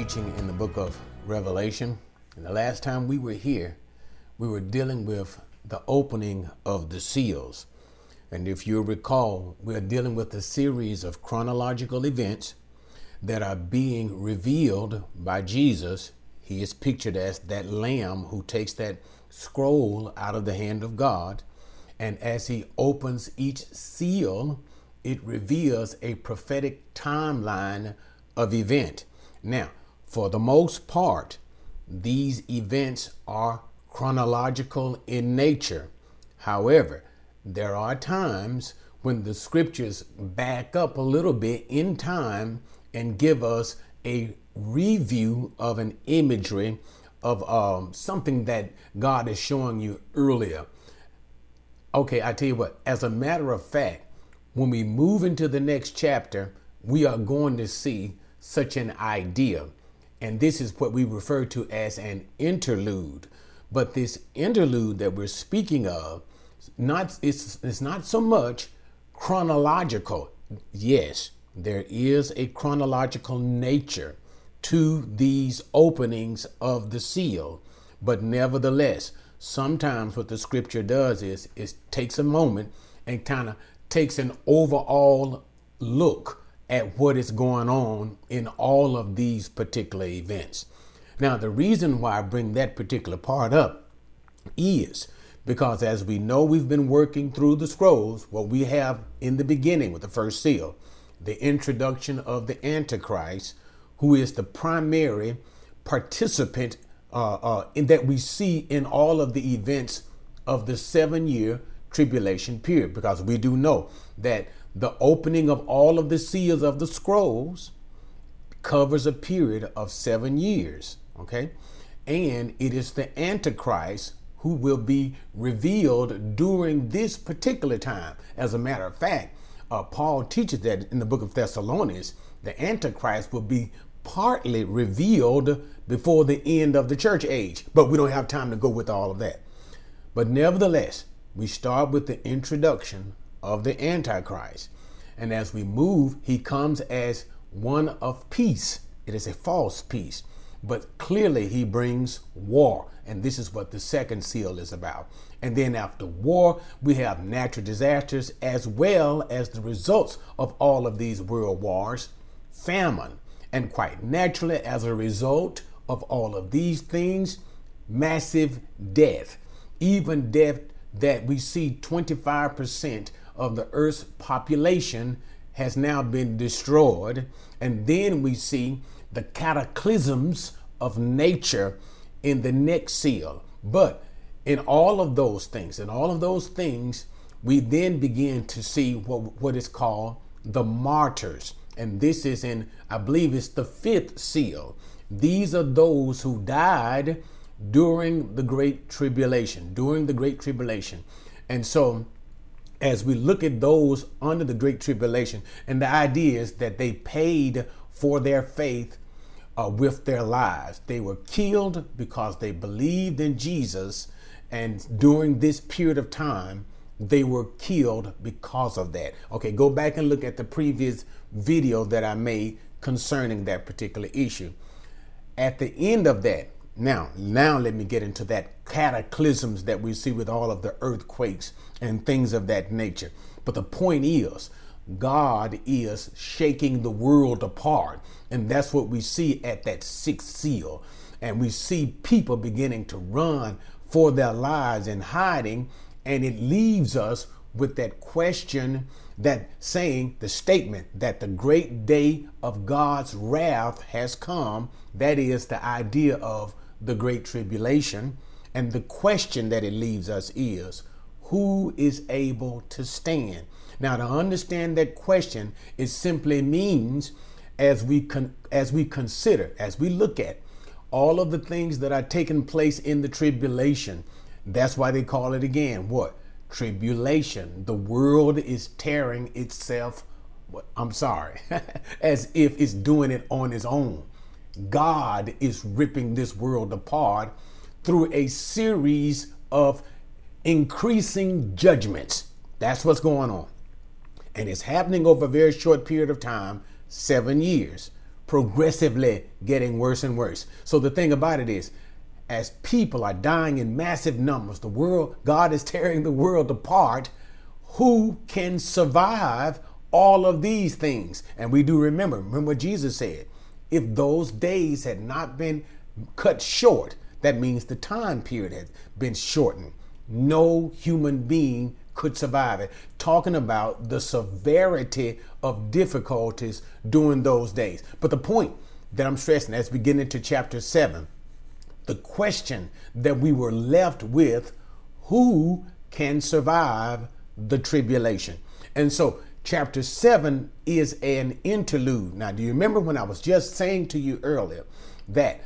teaching in the book of Revelation. And the last time we were here, we were dealing with the opening of the seals. And if you recall, we're dealing with a series of chronological events that are being revealed by Jesus. He is pictured as that lamb who takes that scroll out of the hand of God. And as he opens each seal, it reveals a prophetic timeline of event. Now, for the most part, these events are chronological in nature. However, there are times when the scriptures back up a little bit in time and give us a review of an imagery of um, something that God is showing you earlier. Okay, I tell you what, as a matter of fact, when we move into the next chapter, we are going to see such an idea. And this is what we refer to as an interlude. But this interlude that we're speaking of, not it's, it's not so much chronological. Yes, there is a chronological nature to these openings of the seal. But nevertheless, sometimes what the scripture does is it takes a moment and kind of takes an overall look at what is going on in all of these particular events. Now, the reason why I bring that particular part up is because as we know, we've been working through the scrolls, what we have in the beginning with the first seal, the introduction of the Antichrist, who is the primary participant uh, uh, in that we see in all of the events of the seven year tribulation period, because we do know that the opening of all of the seals of the scrolls covers a period of seven years. Okay. And it is the Antichrist who will be revealed during this particular time. As a matter of fact, uh, Paul teaches that in the book of Thessalonians, the Antichrist will be partly revealed before the end of the church age. But we don't have time to go with all of that. But nevertheless, we start with the introduction of the Antichrist. And as we move, he comes as one of peace. It is a false peace. But clearly, he brings war. And this is what the second seal is about. And then after war, we have natural disasters as well as the results of all of these world wars, famine. And quite naturally, as a result of all of these things, massive death. Even death that we see 25% of the earth's population has now been destroyed. And then we see the cataclysms of nature in the next seal. But in all of those things, in all of those things, we then begin to see what, what is called the martyrs. And this is in, I believe it's the fifth seal. These are those who died during the Great Tribulation, during the Great Tribulation. And so, as we look at those under the Great Tribulation, and the idea is that they paid for their faith uh, with their lives. They were killed because they believed in Jesus, and during this period of time, they were killed because of that. Okay, go back and look at the previous video that I made concerning that particular issue. At the end of that, now, now let me get into that cataclysms that we see with all of the earthquakes and things of that nature. But the point is, God is shaking the world apart. And that's what we see at that sixth seal. And we see people beginning to run for their lives and hiding. And it leaves us with that question that saying the statement that the great day of God's wrath has come. That is the idea of the great tribulation. And the question that it leaves us is who is able to stand? Now, to understand that question, it simply means as we con- as we consider, as we look at all of the things that are taking place in the tribulation. That's why they call it again what? Tribulation. The world is tearing itself I'm sorry, as if it's doing it on its own. God is ripping this world apart through a series of increasing judgments. That's what's going on. And it's happening over a very short period of time seven years, progressively getting worse and worse. So the thing about it is, as people are dying in massive numbers, the world, God is tearing the world apart. Who can survive all of these things? And we do remember, remember what Jesus said. If those days had not been cut short, that means the time period had been shortened. No human being could survive it. Talking about the severity of difficulties during those days. But the point that I'm stressing as we get into chapter 7, the question that we were left with who can survive the tribulation? And so, chapter 7 is an interlude. Now, do you remember when I was just saying to you earlier that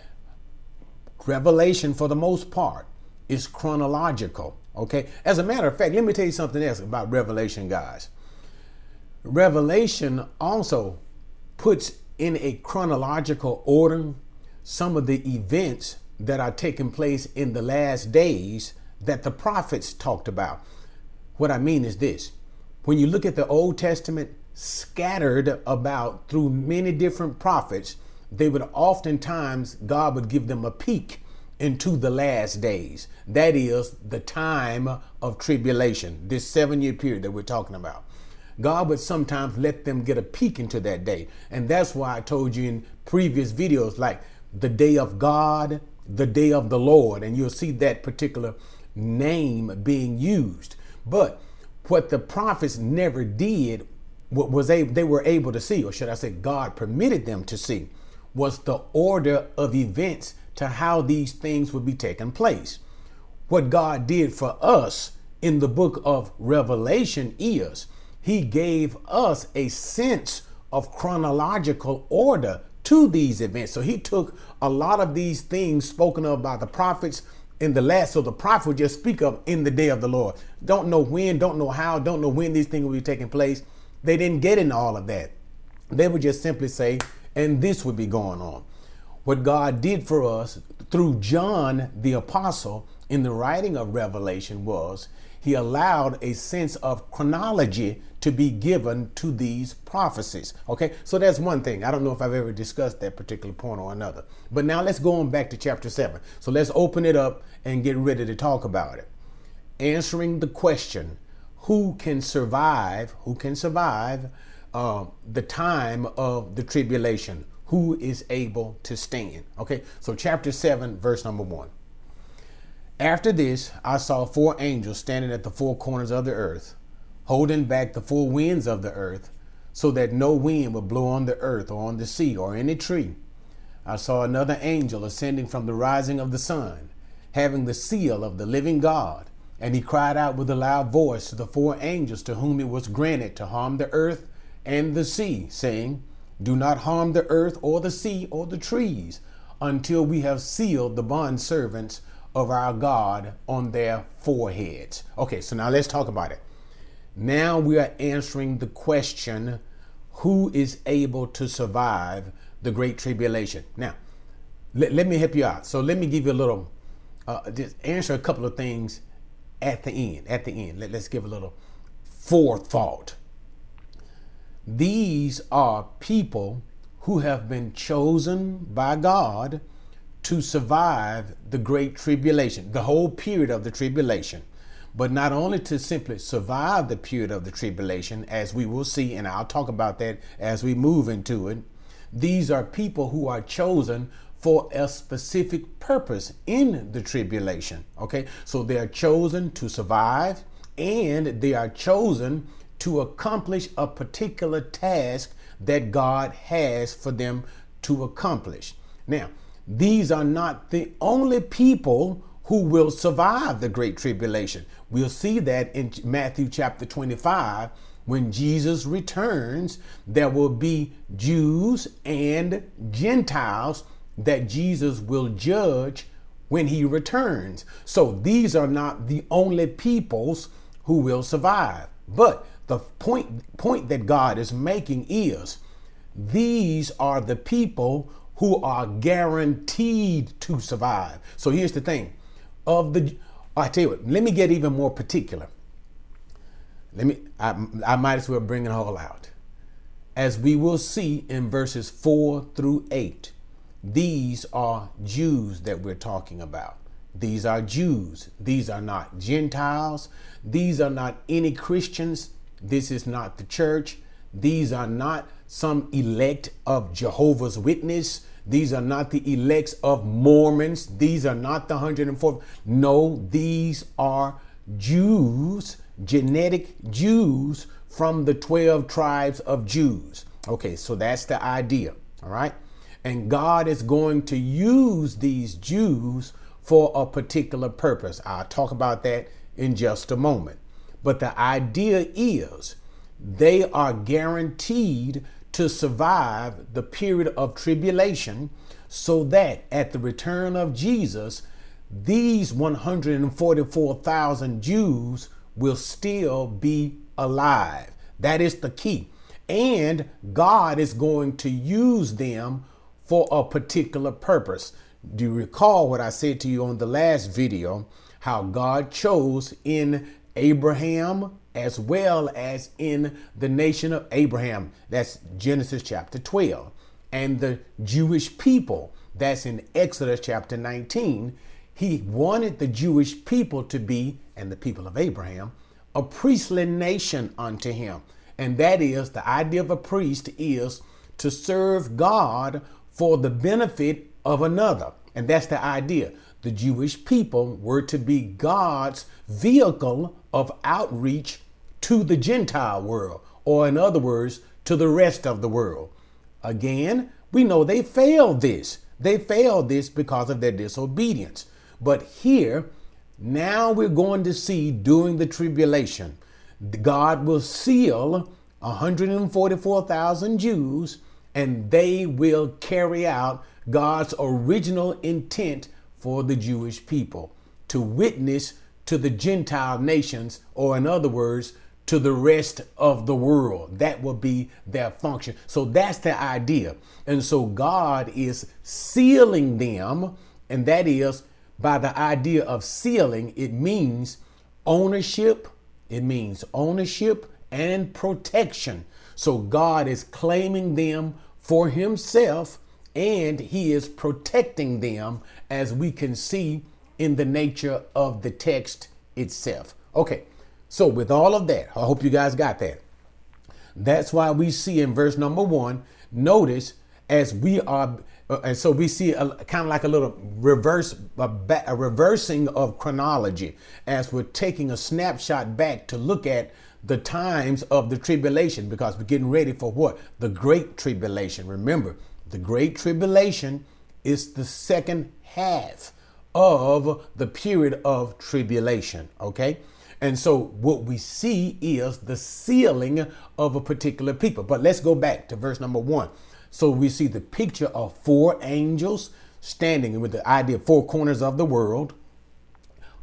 Revelation, for the most part, is chronological? Okay. As a matter of fact, let me tell you something else about Revelation, guys. Revelation also puts in a chronological order some of the events that are taking place in the last days that the prophets talked about. What I mean is this when you look at the Old Testament scattered about through many different prophets, they would oftentimes, God would give them a peek into the last days. That is the time of tribulation, this seven year period that we're talking about. God would sometimes let them get a peek into that day. And that's why I told you in previous videos, like the day of God, the day of the Lord, and you'll see that particular name being used. But what the prophets never did, what was able, they were able to see, or should I say, God permitted them to see, was the order of events to how these things would be taking place. What God did for us in the book of Revelation is He gave us a sense of chronological order to these events. So He took a lot of these things spoken of by the prophets in the last. So the prophet would just speak of in the day of the Lord. Don't know when, don't know how, don't know when these things will be taking place. They didn't get into all of that. They would just simply say, and this would be going on what God did for us through John the Apostle in the writing of Revelation was he allowed a sense of chronology to be given to these prophecies. Okay, so that's one thing. I don't know if I've ever discussed that particular point or another. But now let's go on back to chapter 7. So let's open it up and get ready to talk about it. Answering the question who can survive, who can survive uh, the time of the tribulation? Who is able to stand. Okay, so chapter 7, verse number 1. After this, I saw four angels standing at the four corners of the earth, holding back the four winds of the earth, so that no wind would blow on the earth or on the sea or any tree. I saw another angel ascending from the rising of the sun, having the seal of the living God. And he cried out with a loud voice to the four angels to whom it was granted to harm the earth and the sea, saying, do not harm the earth or the sea or the trees until we have sealed the bond servants of our God on their foreheads. Okay, so now let's talk about it. Now we are answering the question who is able to survive the great tribulation? Now, let, let me help you out. So let me give you a little, uh, just answer a couple of things at the end. At the end, let, let's give a little forethought. These are people who have been chosen by God to survive the great tribulation, the whole period of the tribulation. But not only to simply survive the period of the tribulation, as we will see, and I'll talk about that as we move into it. These are people who are chosen for a specific purpose in the tribulation. Okay, so they are chosen to survive and they are chosen to accomplish a particular task that God has for them to accomplish. Now, these are not the only people who will survive the Great Tribulation. We'll see that in Matthew chapter 25. When Jesus returns, there will be Jews and Gentiles that Jesus will judge when he returns. So these are not the only peoples who will survive. But the point, point that God is making is these are the people who are guaranteed to survive. So here's the thing of the I tell you what, let me get even more particular. Let me I, I might as well bring it all out. as we will see in verses 4 through 8, these are Jews that we're talking about. These are Jews. These are not Gentiles. These are not any Christians. This is not the church. These are not some elect of Jehovah's Witness. These are not the elects of Mormons. These are not the 104. No, these are Jews, genetic Jews from the 12 tribes of Jews. Okay, so that's the idea. All right. And God is going to use these Jews for a particular purpose. I'll talk about that in just a moment. But the idea is they are guaranteed to survive the period of tribulation so that at the return of Jesus, these 144,000 Jews will still be alive. That is the key. And God is going to use them for a particular purpose. Do you recall what I said to you on the last video? How God chose in Abraham as well as in the nation of Abraham. That's Genesis chapter 12. And the Jewish people. That's in Exodus chapter 19. He wanted the Jewish people to be, and the people of Abraham, a priestly nation unto him. And that is the idea of a priest is to serve God for the benefit of another. And that's the idea. The Jewish people were to be God's vehicle of outreach to the Gentile world, or in other words, to the rest of the world. Again, we know they failed this. They failed this because of their disobedience. But here, now we're going to see during the tribulation, God will seal 144,000 Jews and they will carry out God's original intent for the Jewish people to witness to the Gentile nations, or in other words, to the rest of the world. That will be their function. So that's the idea. And so God is sealing them, and that is by the idea of sealing, it means ownership, it means ownership and protection. So God is claiming them for himself and he is protecting them as we can see in the nature of the text itself. Okay, so with all of that, I hope you guys got that. That's why we see in verse number one, notice as we are, uh, and so we see a, kind of like a little reverse, a, ba- a reversing of chronology as we're taking a snapshot back to look at the times of the tribulation because we're getting ready for what? The great tribulation. Remember, the great tribulation is the second half of the period of tribulation, okay? And so what we see is the sealing of a particular people. But let's go back to verse number one. So we see the picture of four angels standing with the idea of four corners of the world,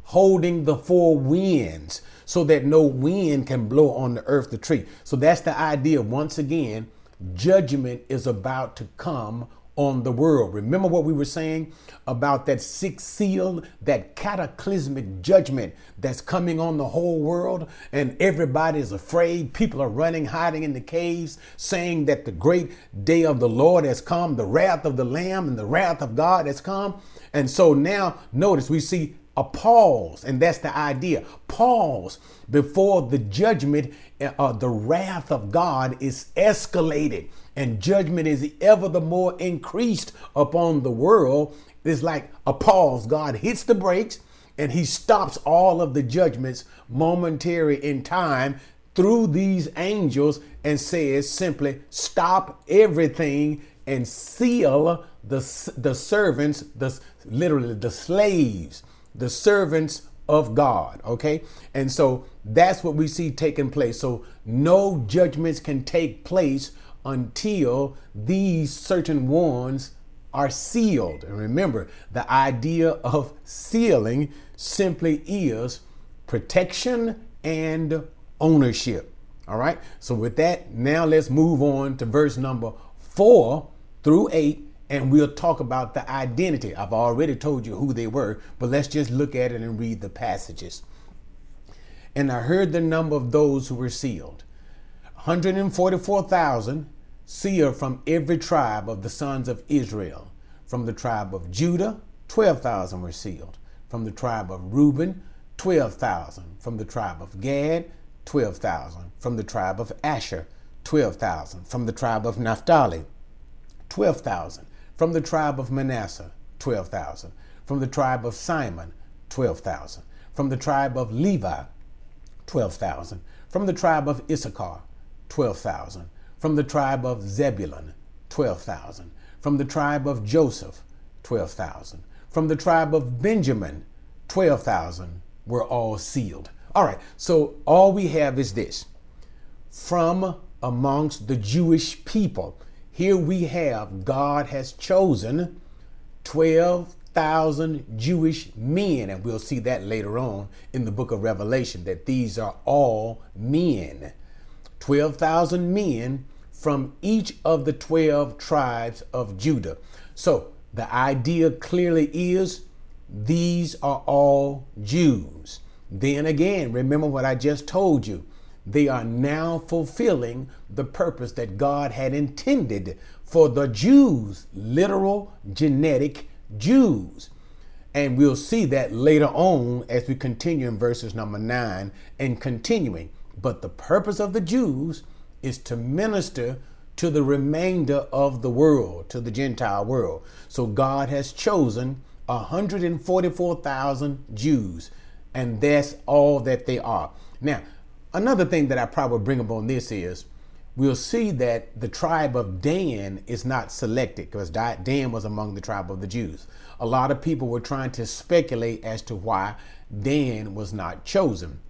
holding the four winds so that no wind can blow on the earth the tree. So that's the idea. Once again, judgment is about to come on the world. Remember what we were saying about that sixth seal, that cataclysmic judgment that's coming on the whole world, and everybody is afraid. People are running, hiding in the caves, saying that the great day of the Lord has come, the wrath of the Lamb and the wrath of God has come. And so now, notice we see a pause, and that's the idea. Pause before the judgment, uh, the wrath of God is escalated, and judgment is ever the more increased upon the world. It's like a pause. God hits the brakes and he stops all of the judgments momentary in time through these angels and says simply, stop everything and seal the, the servants, the literally the slaves the servants of God. Okay. And so that's what we see taking place. So no judgments can take place until these certain ones are sealed. And remember, the idea of sealing simply is protection and ownership. All right. So with that, now let's move on to verse number four through eight and we'll talk about the identity. I've already told you who they were, but let's just look at it and read the passages. And I heard the number of those who were sealed 144,000 seer from every tribe of the sons of Israel. From the tribe of Judah, 12,000 were sealed. From the tribe of Reuben, 12,000. From the tribe of Gad, 12,000. From the tribe of Asher, 12,000. From the tribe of Naphtali, 12,000. From the tribe of Manasseh, 12,000. From the tribe of Simeon, 12,000. From the tribe of Levi, 12,000. From the tribe of Issachar, 12,000. From the tribe of Zebulun, 12,000. From the tribe of Joseph, 12,000. From the tribe of Benjamin, 12,000 were all sealed. All right, so all we have is this from amongst the Jewish people. Here we have God has chosen 12,000 Jewish men, and we'll see that later on in the book of Revelation that these are all men. 12,000 men from each of the 12 tribes of Judah. So the idea clearly is these are all Jews. Then again, remember what I just told you. They are now fulfilling the purpose that God had intended for the Jews, literal genetic Jews. And we'll see that later on as we continue in verses number nine and continuing. But the purpose of the Jews is to minister to the remainder of the world, to the Gentile world. So God has chosen 144,000 Jews, and that's all that they are. Now, another thing that I probably bring up on this is we'll see that the tribe of Dan is not selected because Dan was among the tribe of the Jews. A lot of people were trying to speculate as to why Dan was not chosen.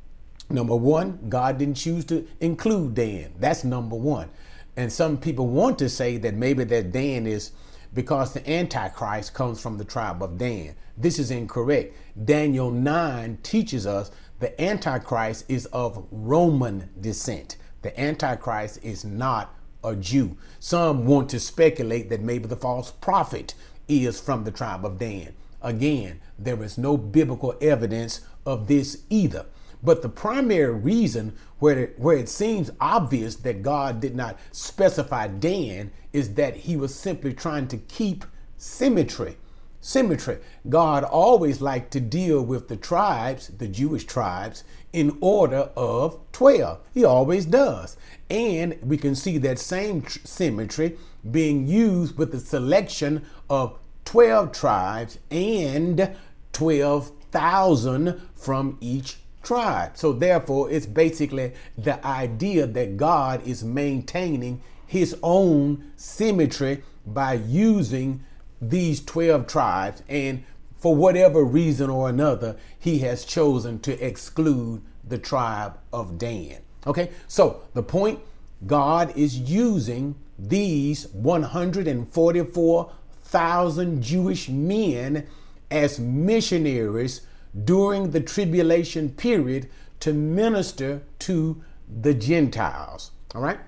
Number one, God didn't choose to include Dan. That's number one. And some people want to say that maybe that Dan is because the Antichrist comes from the tribe of Dan. This is incorrect. Daniel 9 teaches us the Antichrist is of Roman descent. The Antichrist is not a Jew. Some want to speculate that maybe the false prophet is from the tribe of Dan. Again, there is no biblical evidence of this either. But the primary reason where it, where it seems obvious that God did not specify Dan is that he was simply trying to keep symmetry. Symmetry. God always liked to deal with the tribes, the Jewish tribes, in order of 12. He always does. And we can see that same tr- symmetry being used with the selection of 12 tribes and 12,000 from each tribe. So therefore, it's basically the idea that God is maintaining his own symmetry by using these 12 tribes and for whatever reason or another, he has chosen to exclude the tribe of Dan. Okay, so the point God is using these 144,000 Jewish men as missionaries during the tribulation period to minister to the Gentiles. All right?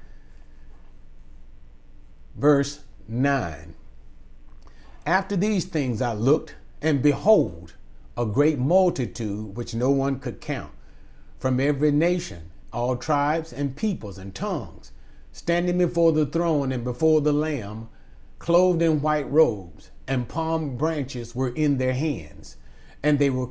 Verse 9. After these things I looked, and behold, a great multitude which no one could count, from every nation, all tribes and peoples and tongues, standing before the throne and before the Lamb, clothed in white robes, and palm branches were in their hands, and they were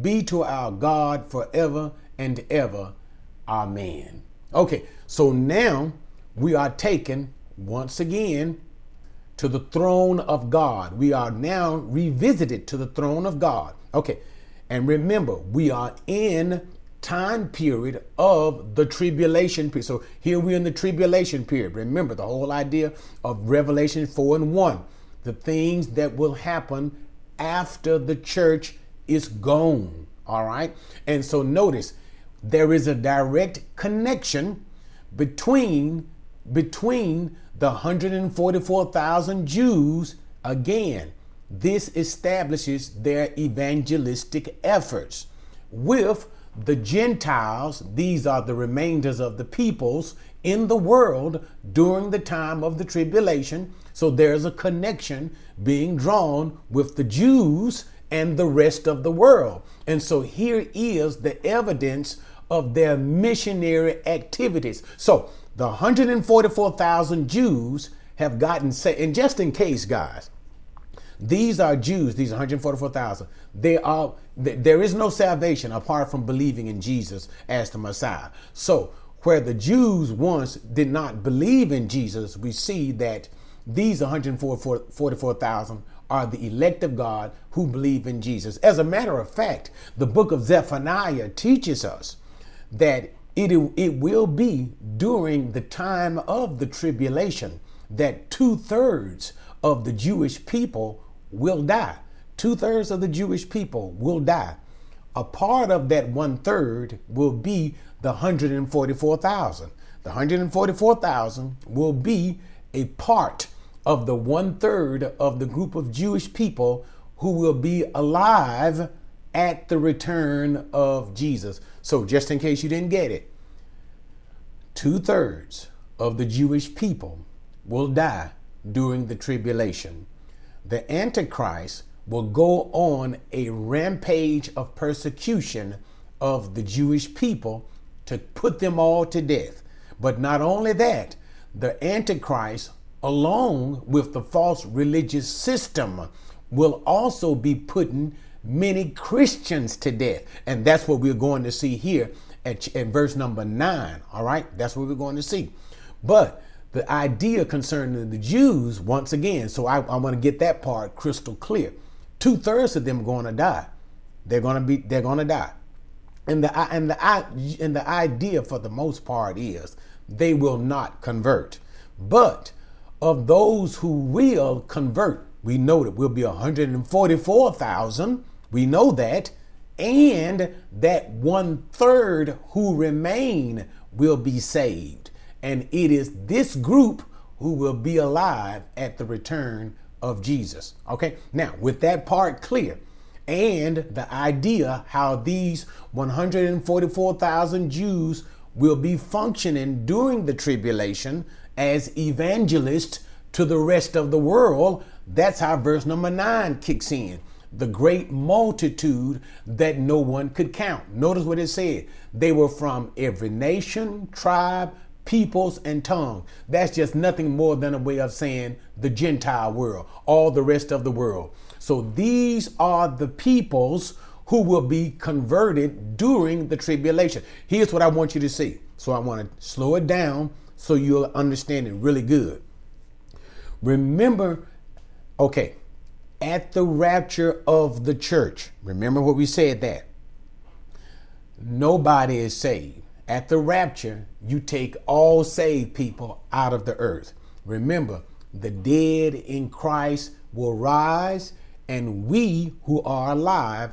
be to our God forever and ever. Amen. Okay, so now we are taken once again to the throne of God. We are now revisited to the throne of God. Okay, and remember, we are in time period of the tribulation period. So here we're in the tribulation period. Remember the whole idea of Revelation 4 and 1, the things that will happen after the church is gone. All right. And so notice there is a direct connection between between the 144,000 Jews again. This establishes their evangelistic efforts. With the Gentiles, these are the remainders of the peoples in the world during the time of the tribulation. So there's a connection being drawn with the Jews and the rest of the world. And so here is the evidence of their missionary activities. So the 144,000 Jews have gotten saved. And just in case, guys, these are Jews, these 144,000. They are there is no salvation apart from believing in Jesus as the Messiah. So, where the Jews once did not believe in Jesus, we see that these 144,000 are the elect of God who believe in Jesus. As a matter of fact, the book of Zephaniah teaches us that it, it will be during the time of the tribulation that two thirds of the Jewish people will die. Two thirds of the Jewish people will die. A part of that one third will be the 144,000. The 144,000 will be a part of the one third of the group of Jewish people who will be alive at the return of Jesus. So, just in case you didn't get it, two thirds of the Jewish people will die during the tribulation. The Antichrist will go on a rampage of persecution of the Jewish people to put them all to death. But not only that, the Antichrist, along with the false religious system, will also be putting many Christians to death. And that's what we're going to see here at, at verse number nine. All right, that's what we're going to see. But the idea concerning the Jews, once again, so I, I want to get that part crystal clear. Two thirds of them are going to die. They're going to be. They're going to die. And the and the and the idea for the most part is they will not convert. But of those who will convert, we know that will be 144,000. We know that. And that one third who remain will be saved. And it is this group who will be alive at the return of Jesus. Okay, now with that part clear, and the idea how these 144,000 Jews will be functioning during the tribulation as evangelists to the rest of the world, that's how verse number nine kicks in. The great multitude that no one could count. Notice what it said. They were from every nation, tribe, peoples, and tongue. That's just nothing more than a way of saying the Gentile world, all the rest of the world. So these are the peoples who will be converted during the tribulation. Here's what I want you to see. So I want to slow it down so you'll understand it really good. Remember, okay, at the rapture of the church, remember what we said that nobody is saved. At the rapture, you take all saved people out of the earth. Remember, the dead in Christ will rise, and we who are alive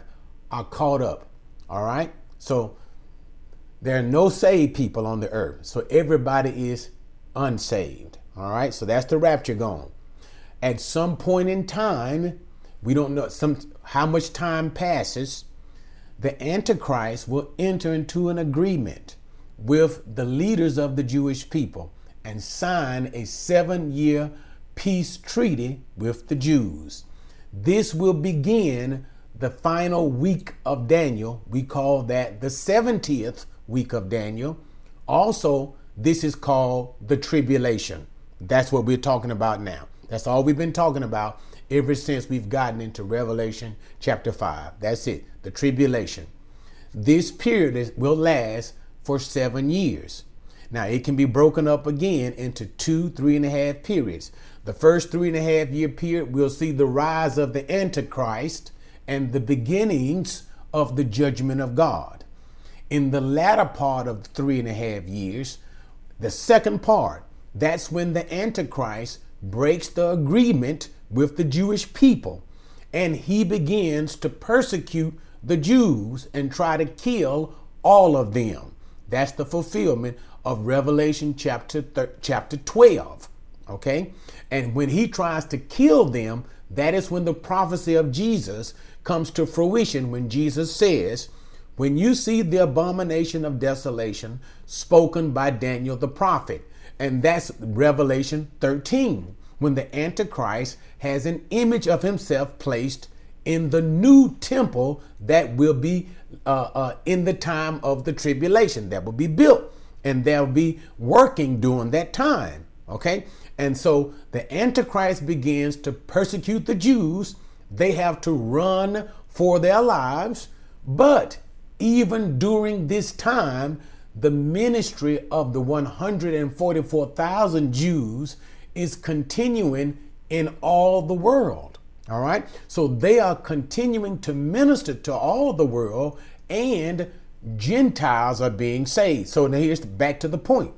are caught up. All right? So there are no saved people on the earth. So everybody is unsaved. All right? So that's the rapture gone. At some point in time, we don't know some how much time passes, the Antichrist will enter into an agreement with the leaders of the Jewish people and sign a seven year peace treaty with the Jews. This will begin the final week of Daniel. We call that the 70th week of Daniel. Also, this is called the tribulation. That's what we're talking about now. That's all we've been talking about ever since we've gotten into Revelation chapter 5. That's it, the tribulation. This period will last for seven years. Now, it can be broken up again into two, three and a half periods. The first three and a half year period, we'll see the rise of the Antichrist and the beginnings of the judgment of God. In the latter part of three and a half years, the second part, that's when the Antichrist breaks the agreement with the Jewish people and he begins to persecute the Jews and try to kill all of them. That's the fulfillment of Revelation chapter thir- chapter 12. Okay? And when he tries to kill them, that is when the prophecy of Jesus comes to fruition when Jesus says, When you see the abomination of desolation spoken by Daniel the prophet, and that's Revelation 13, when the Antichrist has an image of himself placed in the new temple that will be uh, uh, in the time of the tribulation, that will be built and they'll be working during that time. Okay? And so the Antichrist begins to persecute the Jews. They have to run for their lives. But even during this time, the ministry of the 144,000 Jews is continuing in all the world. All right? So they are continuing to minister to all the world and Gentiles are being saved. So now here's back to the point.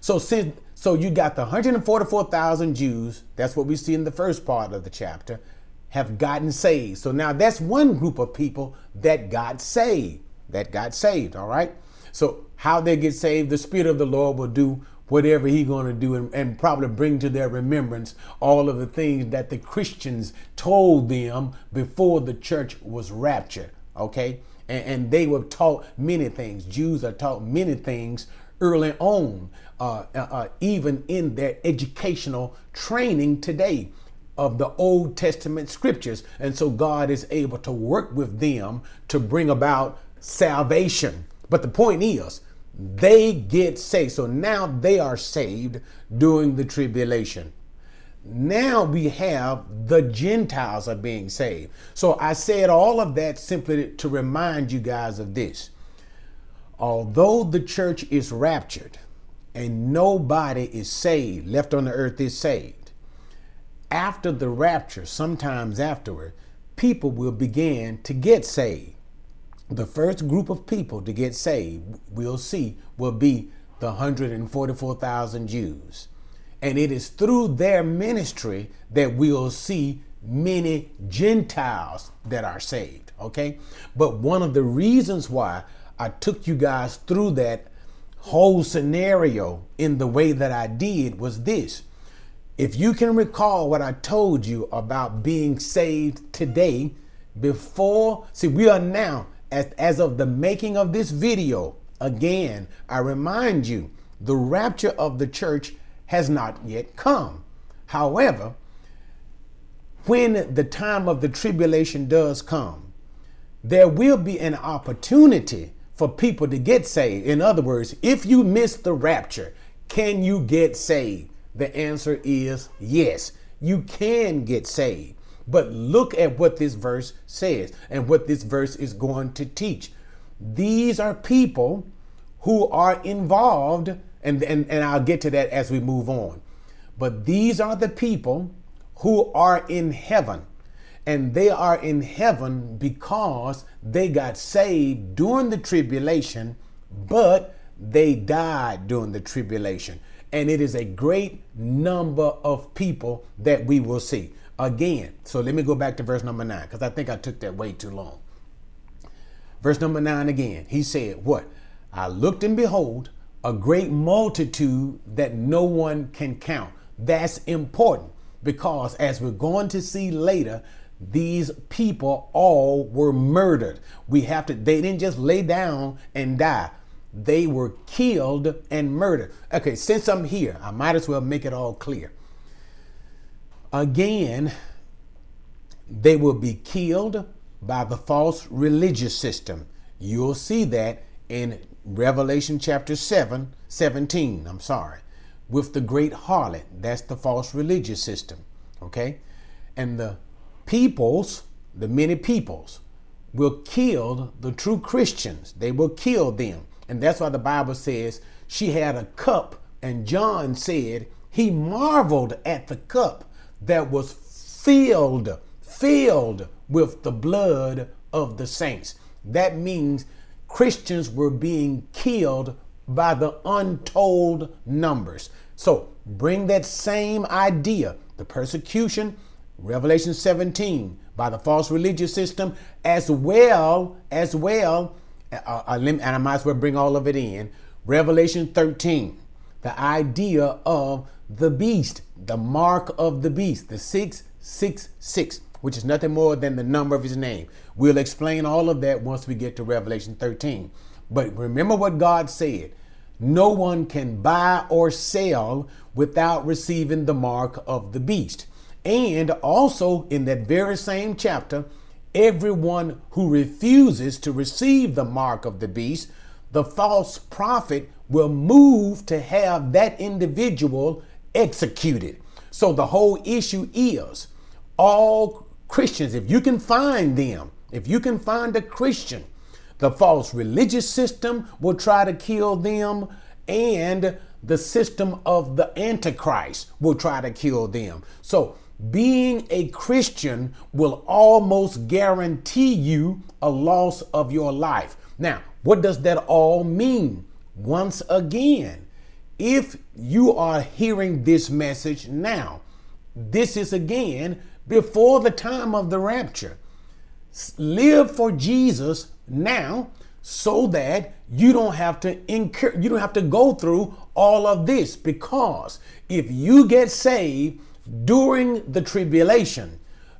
So since so you got the 144,000 Jews, that's what we see in the first part of the chapter, have gotten saved. So now that's one group of people that got saved. That got saved, all right? So how they get saved, the Spirit of the Lord will do whatever He's going to do and, and, probably bring to their remembrance all of the things that the Christians told them before the church was raptured. Okay? And, and they were taught many things. Jews are taught many things early on, uh, uh, uh, even in their educational training today of the Old Testament scriptures. And so God is able to work with them to bring about salvation. But the point is, they get saved. So now they are saved during the tribulation. Now we have the Gentiles are being saved. So I said all of that simply to remind you guys of this. Although the church is raptured and nobody is saved, left on the earth is saved, after the rapture, sometimes afterward, people will begin to get saved the first group of people to get saved, we'll see, will be the 144,000 Jews. And it is through their ministry that we'll see many Gentiles that are saved. Okay? But one of the reasons why I took you guys through that whole scenario in the way that I did was this. If you can recall what I told you about being saved today, before, see, we are now as, as of the making of this video, again, I remind you, the rapture of the church has not yet come. However, when the time of the tribulation does come, there will be an opportunity for people to get saved. In other words, if you miss the rapture, can you get saved? The answer is yes, you can get saved. But look at what this verse says and what this verse is going to teach. These are people who are involved, and, and, and I'll get to that as we move on. But these are the people who are in heaven. And they are in heaven because they got saved during the tribulation, but they died during the tribulation. And it is a great number of people that we will see again. So let me go back to verse number nine because I think I took that way too long. Verse number nine again. He said, What? I looked and behold, a great multitude that no one can count. That's important because as we're going to see later, these people all were murdered. We have to, they didn't just lay down and die. They were killed and murdered. Okay, since I'm here, I might as well make it all clear. Again, they will be killed by the false religious system. You'll see that in Revelation chapter 7, 17, I'm sorry, with the great harlot. That's the false religious system. Okay? And the peoples, the many peoples, will kill the true Christians. They will kill them. And that's why the Bible says she had a cup, and John said he marveled at the cup that was filled, filled with the blood of the saints. That means Christians were being killed by the untold numbers. So bring that same idea, the persecution, Revelation 17, by the false religious system, as well, as well, uh, uh and I might as well bring all of it in, Revelation 13, the idea of the beast, the mark of the beast, the 666, which is nothing more than the number of his name. We'll explain all of that once we get to Revelation 13. But remember what God said no one can buy or sell without receiving the mark of the beast. And also in that very same chapter, everyone who refuses to receive the mark of the beast, the false prophet will move to have that individual executed. So the whole issue is all Christians, if you can find them, if you can find a Christian, the false religious system will try to kill them, and the system of the Antichrist will try to kill them. So, being a Christian will almost guarantee you a loss of your life. Now, what does that all mean? Once again, if you are hearing this message now, this is again before the time of the rapture. Live for Jesus now so that you don't have to incur you don't have to go through all of this because if you get saved during the tribulation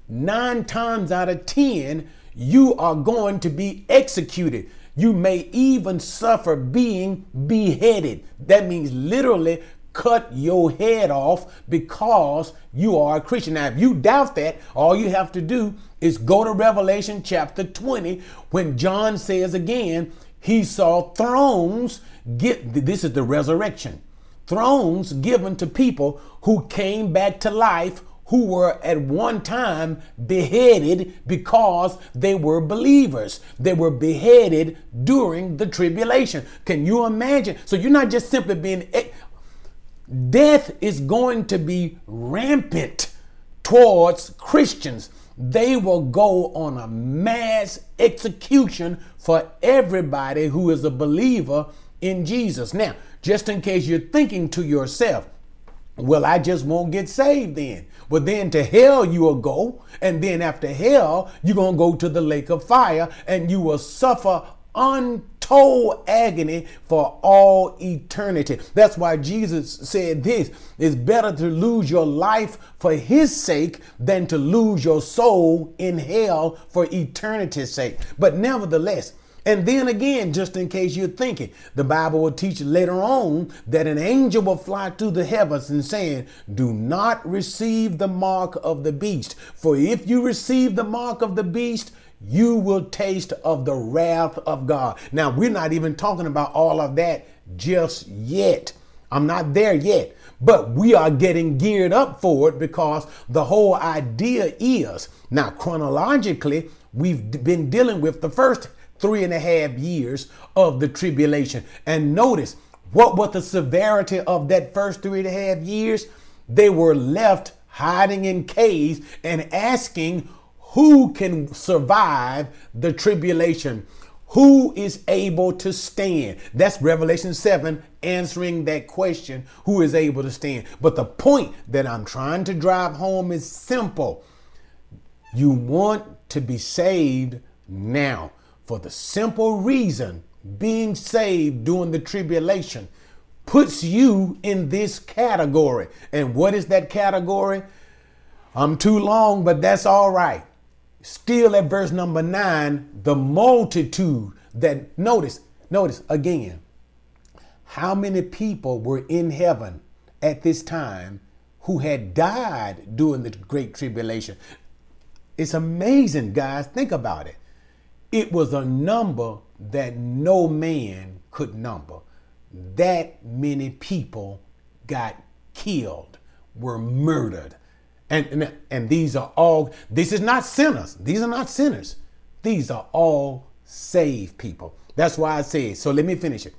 9 times out of 10 you are going to be executed you may even suffer being beheaded that means literally cut your head off because you are a Christian. Now, if you doubt that, all you have to do is go to Revelation chapter 20 when John says again, he saw thrones get this is the resurrection. Thrones given to people who came back to life who were at one time beheaded because they were believers. They were beheaded during the tribulation. Can you imagine? So you're not just simply being death is going to be rampant towards Christians. They will go on a mass execution for everybody who is a believer in Jesus. Now, just in case you're thinking to yourself, well, I just won't get saved then. Well, then to hell you will go, and then after hell, you're going to go to the lake of fire and you will suffer untold agony for all eternity. That's why Jesus said this it's better to lose your life for his sake than to lose your soul in hell for eternity's sake. But nevertheless, and then again, just in case you're thinking, the Bible will teach later on that an angel will fly to the heavens and saying, Do not receive the mark of the beast. For if you receive the mark of the beast, you will taste of the wrath of God. Now, we're not even talking about all of that just yet. I'm not there yet, but we are getting geared up for it because the whole idea is now, chronologically, we've been dealing with the first three and a half years of the tribulation. And notice what was the severity of that first three and a half years? They were left hiding in caves and asking who can survive the tribulation? Who is able to stand? That's Revelation 7 answering that question who is able to stand? But the point that I'm trying to drive home is simple. You want to be saved now for the simple reason being saved during the tribulation puts you in this category. And what is that category? I'm too long, but that's all right still at verse number nine, the multitude that, notice, notice again, how many people were in heaven at this time who had died during the Great Tribulation? It's amazing, guys. Think about it. It was a number that no man could number. That many people got killed, were murdered. And, and, and these are all, this is not sinners. These are not sinners. These are all saved people. That's why I say, so let me finish it.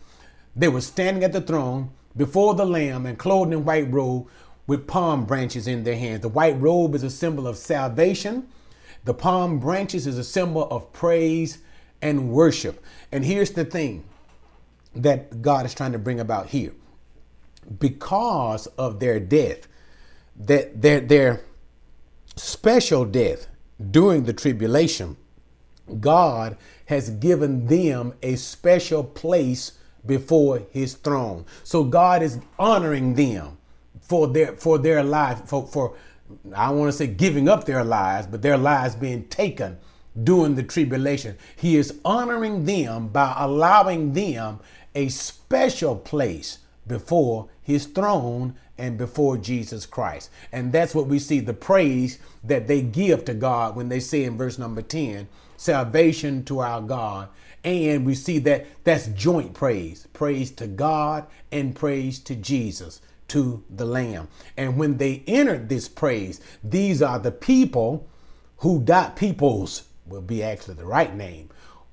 They were standing at the throne before the Lamb and clothed in white robe with palm branches in their hands. The white robe is a symbol of salvation. The palm branches is a symbol of praise and worship. And here's the thing that God is trying to bring about here. Because of their death, that their, their special death during the tribulation, God has given them a special place before his throne. So God is honoring them for their for their life for for I want to say giving up their lives, but their lives being taken during the tribulation. He is honoring them by allowing them a special place before his throne and before Jesus Christ. And that's what we see the praise that they give to God when they say in verse number 10, salvation to our God. And we see that that's joint praise praise to God and praise to Jesus, to the Lamb. And when they entered this praise, these are the people who died, peoples will be actually the right name,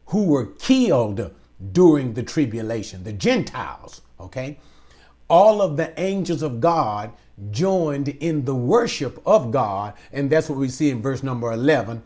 who were killed during the tribulation, the Gentiles, okay? All of the angels of God joined in the worship of God, and that's what we see in verse number 11.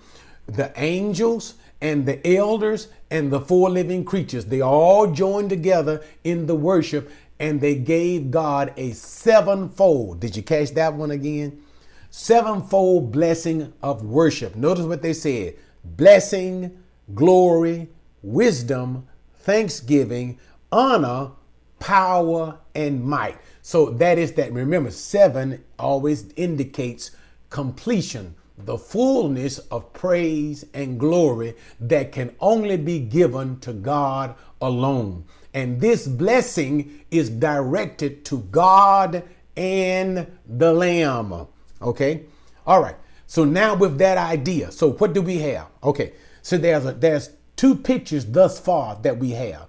The angels and the elders and the four living creatures, they all joined together in the worship and they gave God a sevenfold. Did you catch that one again? Sevenfold blessing of worship. Notice what they said blessing, glory, wisdom, thanksgiving, honor, power, and might. So that is that. Remember, seven always indicates completion, the fullness of praise and glory that can only be given to God alone. And this blessing is directed to God and the Lamb. Okay? All right. So now with that idea, so what do we have? Okay, so there's a, there's two pictures thus far that we have.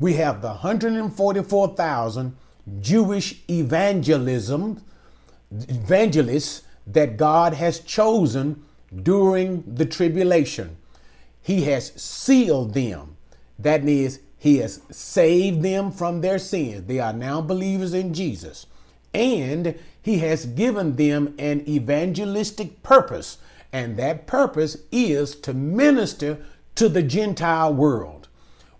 We have the 144,000 Jewish evangelism evangelists that God has chosen during the tribulation. He has sealed them. That means he has saved them from their sins. They are now believers in Jesus. And he has given them an evangelistic purpose, and that purpose is to minister to the Gentile world.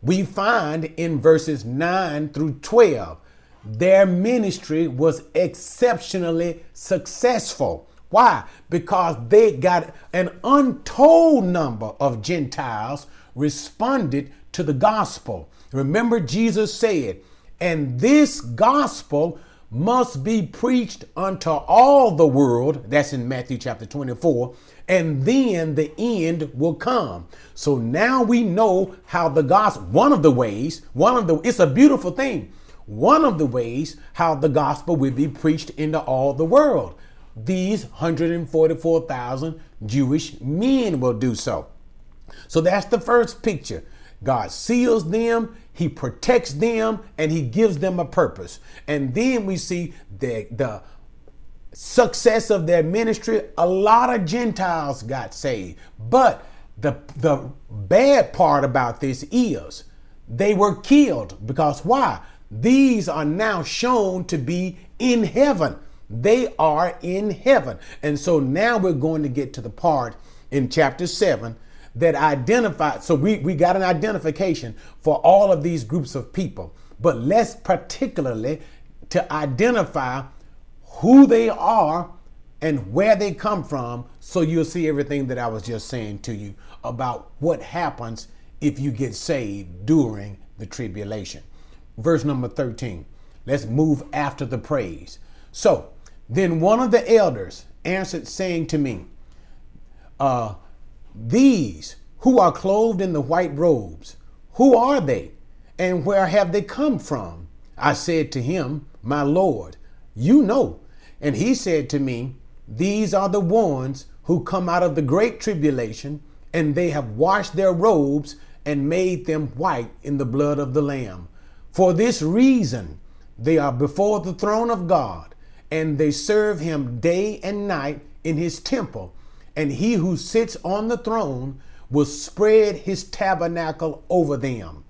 We find in verses 9 through 12, their ministry was exceptionally successful. Why? Because they got an untold number of Gentiles responded to the gospel. Remember, Jesus said, and this gospel must be preached unto all the world. That's in Matthew chapter 24. And then the end will come. So now we know how the gospel, one of the ways, one of the, it's a beautiful thing. One of the ways how the gospel will be preached into all the world. These 144,000 Jewish men will do so. So that's the first picture. God seals them, He protects them, and He gives them a purpose. And then we see the, the success of their ministry. A lot of Gentiles got saved. But the, the bad part about this is they were killed because why? These are now shown to be in heaven. They are in heaven. And so now we're going to get to the part in chapter 7 that identified. So we, we got an identification for all of these groups of people, but less particularly to identify who they are and where they come from. So you'll see everything that I was just saying to you about what happens if you get saved during the tribulation. Verse number 13. Let's move after the praise. So then one of the elders answered, saying to me, uh, these who are clothed in the white robes, who are they and where have they come from? I said to him, My Lord, you know. And he said to me, These are the ones who come out of the great tribulation, and they have washed their robes and made them white in the blood of the Lamb. For this reason, they are before the throne of God, and they serve him day and night in his temple and he who sits on the throne will spread his tabernacle over them.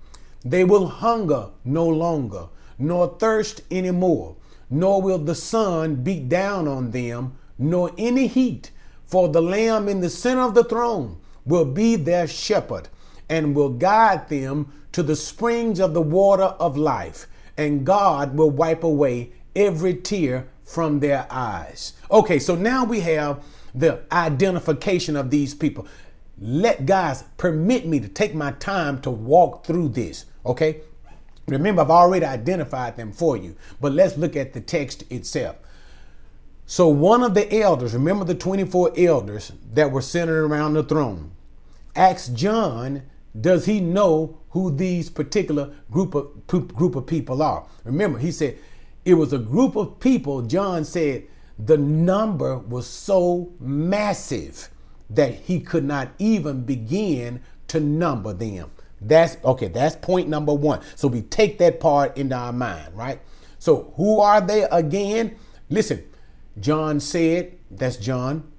They will hunger no longer, nor thirst any more, nor will the sun beat down on them, nor any heat. For the Lamb in the center of the throne will be their shepherd and will guide them to the springs of the water of life, and God will wipe away every tear from their eyes. Okay, so now we have the identification of these people. Let guys permit me to take my time to walk through this, okay? Remember, I've already identified them for you, but let's look at the text itself. So, one of the elders, remember the 24 elders that were centered around the throne, asks John, does he know who these particular group of, group of people are? Remember, he said it was a group of people, John said the number was so massive that he could not even begin to number them. That's okay, that's point number one. So we take that part into our mind, right? So who are they again? Listen, John said, that's John,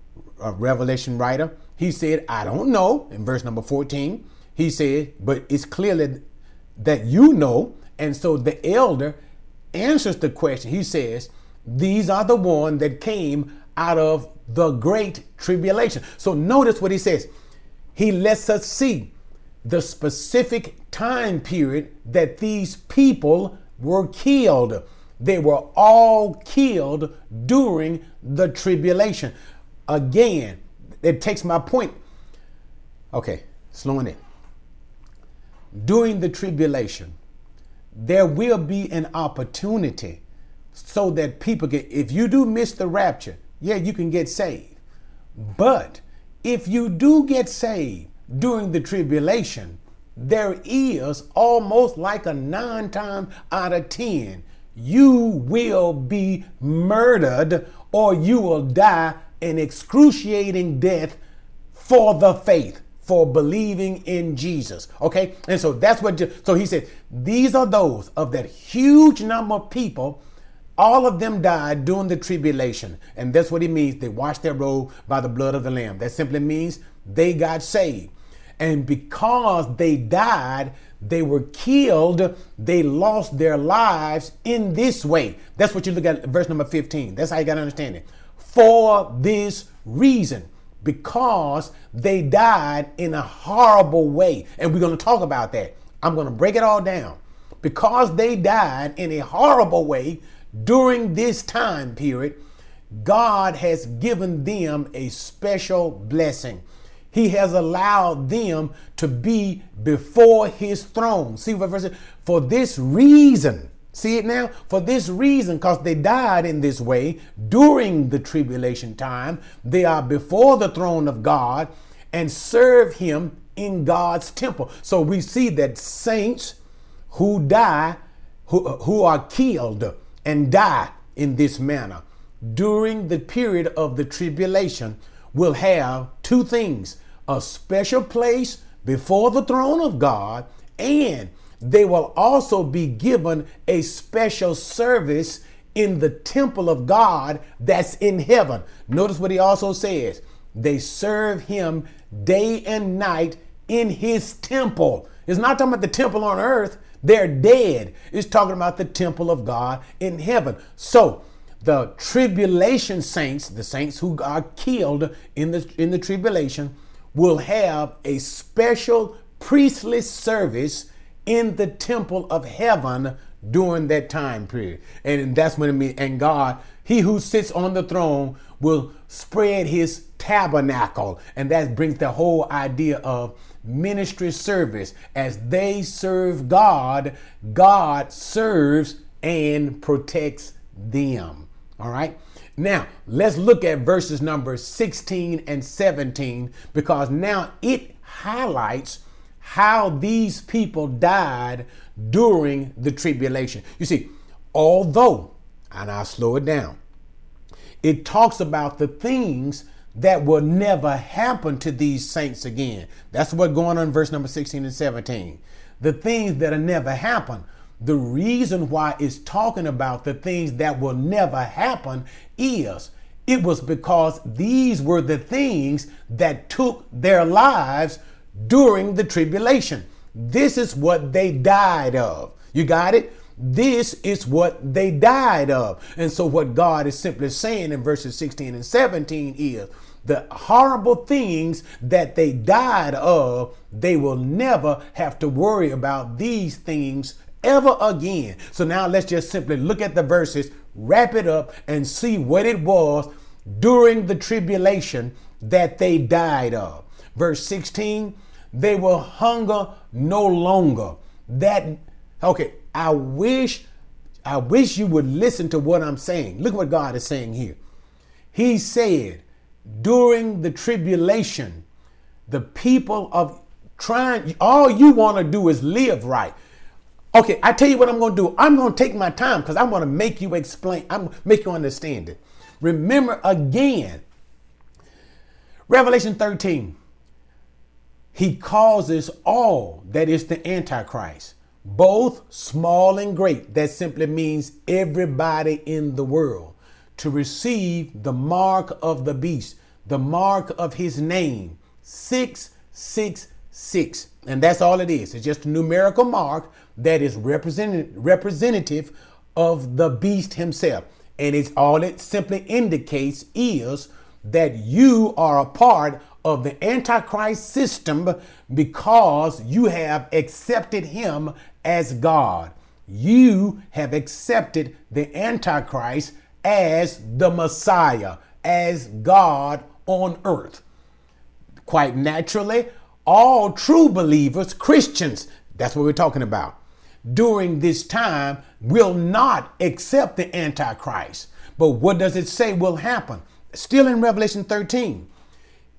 a Revelation writer. He said, I don't know, in verse number 14. He said, but it's clearly that you know. And so the elder answers the question. He says, These are the one that came out of the great tribulation. So notice what he says. He lets us see the specific time period that these people were killed. They were all killed during the tribulation. Again, it takes my point. Okay, slowing in. During the tribulation, there will be an opportunity so that people get, if you do miss the rapture, yeah, you can get saved. But if you do get saved during the tribulation, there is almost like a nine times out of ten, you will be murdered or you will die an excruciating death for the faith for believing in Jesus. Okay? And so that's what, so he said, these are those of that huge number of people. All of them died during the tribulation. And that's what he means. They washed their robe by the blood of the Lamb. That simply means they got saved. And because they died, they were killed, they lost their lives in this way. That's what you look at verse number 15. That's how you got to understand it. For this reason because they died in a horrible way. And we're going to talk about that. I'm going to break it all down. Because they died in a horrible way during this time period, God has given them a special blessing. He has allowed them to be before his throne. See what verse? For this reason, See it now? For this reason, because they died in this way during the tribulation time, they are before the throne of God and serve Him in God's temple. So we see that saints who die, who, who are killed and die in this manner during the period of the tribulation will have two things a special place before the throne of God and they will also be given a special service in the temple of God that's in heaven. Notice what he also says they serve him day and night in his temple. It's not talking about the temple on earth, they're dead. It's talking about the temple of God in heaven. So, the tribulation saints, the saints who are killed in the in the tribulation, will have a special priestly service in the temple of heaven during that time period. And that's when it means, and God, he who sits on the throne will spread his tabernacle. And that brings the whole idea of ministry service. As they serve God, God serves and protects them. All right. Now, let's look at verses number 16 and 17 because now it highlights how these people died during the tribulation. You see, although, and I'll slow it down, it talks about the things that will never happen to these saints again. That's what going on in verse number 16 and 17. The things that'll never happen. The reason why it's talking about the things that will never happen is it was because these were the things that took their lives during the tribulation. This is what they died of. You got it? This is what they died of. And so, what God is simply saying in verses 16 and 17 is the horrible things that they died of, they will never have to worry about these things ever again. So, now let's just simply look at the verses, wrap it up, and see what it was during the tribulation that they died of. Verse 16 they will hunger no longer. That, okay, I wish, I wish you would listen to what I'm saying. Look what God is saying here. He said, during the tribulation, the people of trying, all you want to do is live right. Okay, I tell you what I'm going to do. I'm going to take my time because I want to make you explain. I'm make you understand it. Remember again, Revelation 13. He causes all that is the Antichrist, both small and great. That simply means everybody in the world to receive the mark of the beast, the mark of his name. 666. And that's all it is. It's just a numerical mark that is represent- representative of the beast himself. And it's all it simply indicates is that you are a part of the Antichrist system because you have accepted him as God. You have accepted the Antichrist as the Messiah, as God on earth. Quite naturally, all true believers, Christians, that's what we're talking about, during this time will not accept the Antichrist. But what does it say will happen? Still in Revelation 13.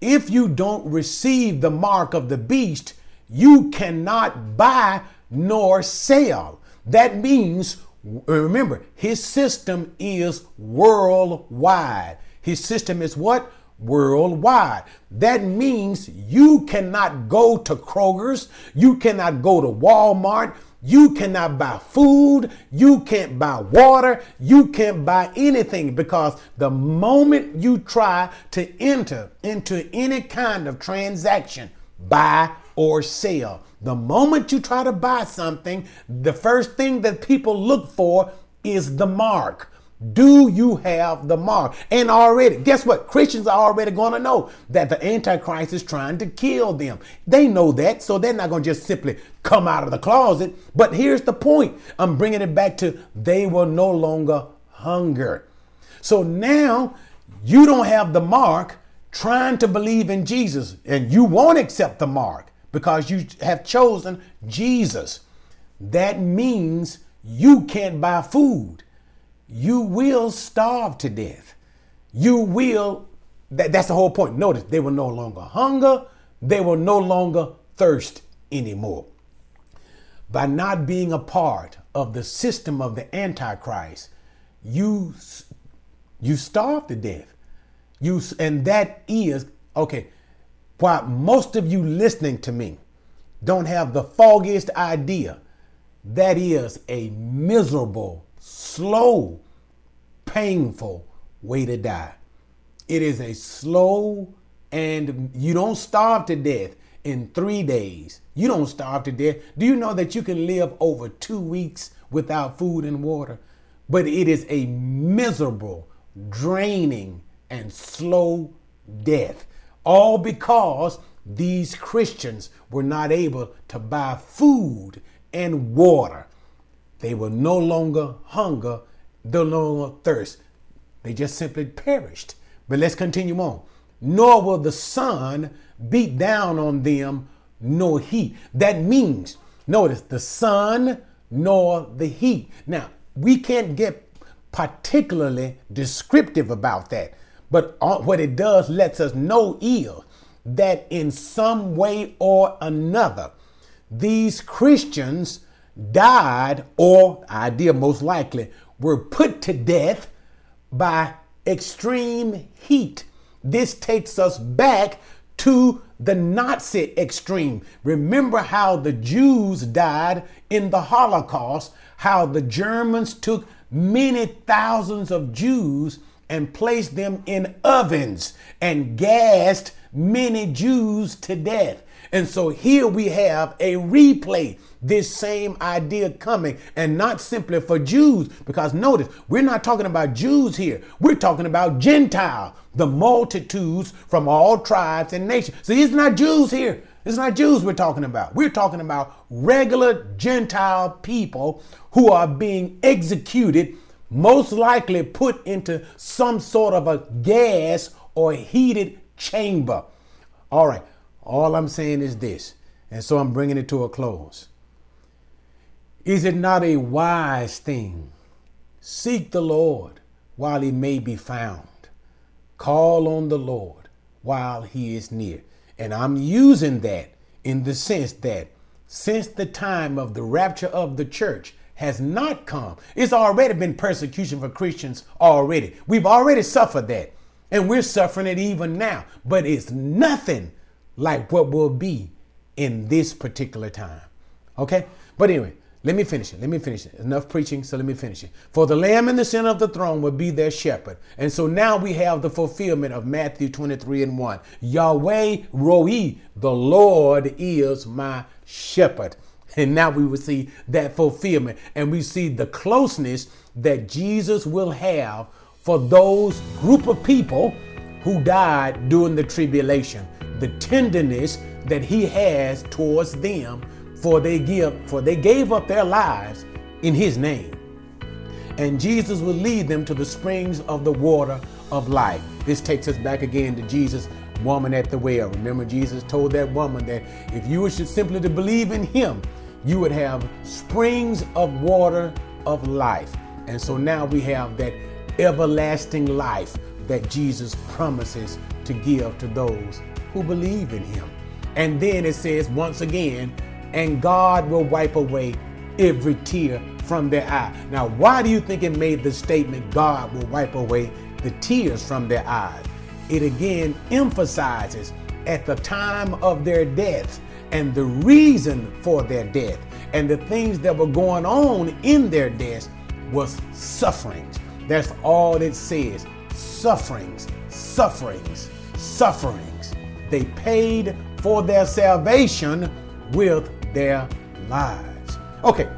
If you don't receive the mark of the beast, you cannot buy nor sell. That means, Uh, remember, his system is worldwide. His system is what? Worldwide. That means you cannot go to Kroger's, you cannot go to Walmart, you cannot buy food. You can't buy water. You can't buy anything because the moment you try to enter into any kind of transaction, buy or sell, the moment you try to buy something, the first thing that people look for is the mark. Do you have the mark? And already, guess what? Christians are already going to know that the Antichrist is trying to kill them. They know that, so they're not going to just simply come out of the closet. But here's the point I'm bringing it back to they will no longer hunger. So now you don't have the mark trying to believe in Jesus, and you won't accept the mark because you have chosen Jesus. That means you can't buy food you will starve to death. You will, that, that's the whole point. Notice they will no longer hunger, they will no longer thirst anymore. By not being a part of the system of the Antichrist, you you starve to death. You and that is okay. Why most of you listening to me don't have the foggiest idea, that is a miserable slow, painful way to die. It is a slow, and you don't starve to death in three days. You don't starve to death. Do you know that you can live over two weeks without food and water? But it is a miserable, draining, and slow death. All because these Christians were not able to buy food and water. They will no longer hunger, no longer thirst. They just simply perished. But let's continue on. Nor will the sun beat down on them nor heat. That means, notice, the sun nor the heat. Now, we can't get particularly descriptive about that, but what it does lets us know is that in some way or another, these Christians died, or idea most likely, were put to death by extreme heat. This takes us back to the Nazi extreme. Remember how the Jews died in the Holocaust, how the Germans took many thousands of Jews and placed them in ovens and gassed many Jews to death. And so here we have a replay, this same idea coming, and not simply for Jews, because notice, we're not talking about Jews here. We're talking about Gentile, the multitudes from all tribes and nations. See, it's not Jews here. It's not Jews we're talking about. We're talking about regular Gentile people who are being executed, most likely put into some sort of a gas or heated chamber. All right. All I'm saying is this, and so I'm bringing it to a close. Is it not a wise thing? Seek the Lord while he may be found. Call on the Lord while he is near. And I'm using that in the sense that since the time of the rapture of the church has not come, it's already been persecution for Christians already. We've already suffered that. And we're suffering it even now. But it's nothing like what will be in this particular time. Okay? But anyway, let me finish it. Let me finish it. Enough preaching, so let me finish it. For the Lamb in the center of the throne will be their shepherd. And so now we have the fulfillment of Matthew 23 and 1. Yahweh Roi, the Lord is my shepherd. And now we will see that fulfillment. And we see the closeness that Jesus will have for those group of people who died during the tribulation. The tenderness that he has towards them for they give for they gave up their lives in his name. And Jesus will lead them to the springs of the water of life. This takes us back again to Jesus woman at the well. Remember Jesus told that woman that if you should simply to believe in him, you would have springs of water of life. And so now we have that everlasting life that Jesus promises to give to those who believe in him. And then it says once again, and God will wipe away every tear from their eye. Now, why do you think it made the statement, God will wipe away the tears from their eyes? It again emphasizes at the time of their death and the reason for their death and the things that were going on in their death was sufferings. That's all it says sufferings, sufferings, sufferings. They paid for their salvation with their lives. Okay.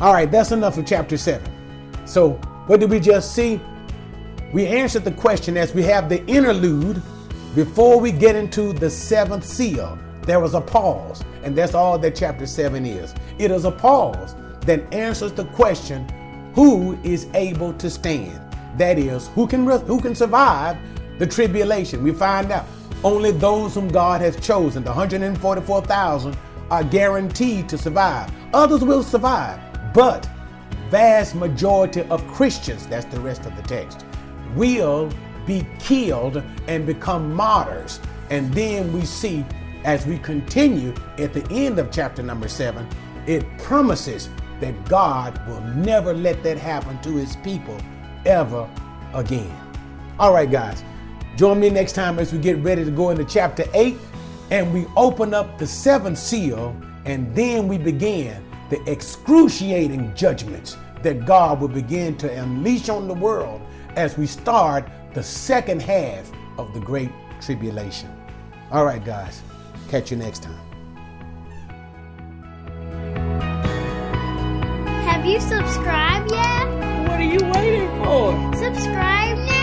All right, that's enough of chapter 7. So, what did we just see? We answered the question as we have the interlude before we get into the seventh seal. There was a pause, and that's all that chapter 7 is. It is a pause that answers the question who is able to stand? That is, who can, who can survive the tribulation? We find out only those whom God has chosen, the 144,000 are guaranteed to survive. Others will survive, but vast majority of Christians, that's the rest of the text, will be killed and become martyrs. And then we see as we continue at the end of chapter number seven, it promises that God will never let that happen to his people ever again. All right, guys, join me next time as we get ready to go into chapter eight and we open up the seventh seal, and then we begin the excruciating judgments that God will begin to unleash on the world as we start the second half of the Great Tribulation. All right, guys, catch you next time. Have you subscribed yet? What are you waiting for? Subscribe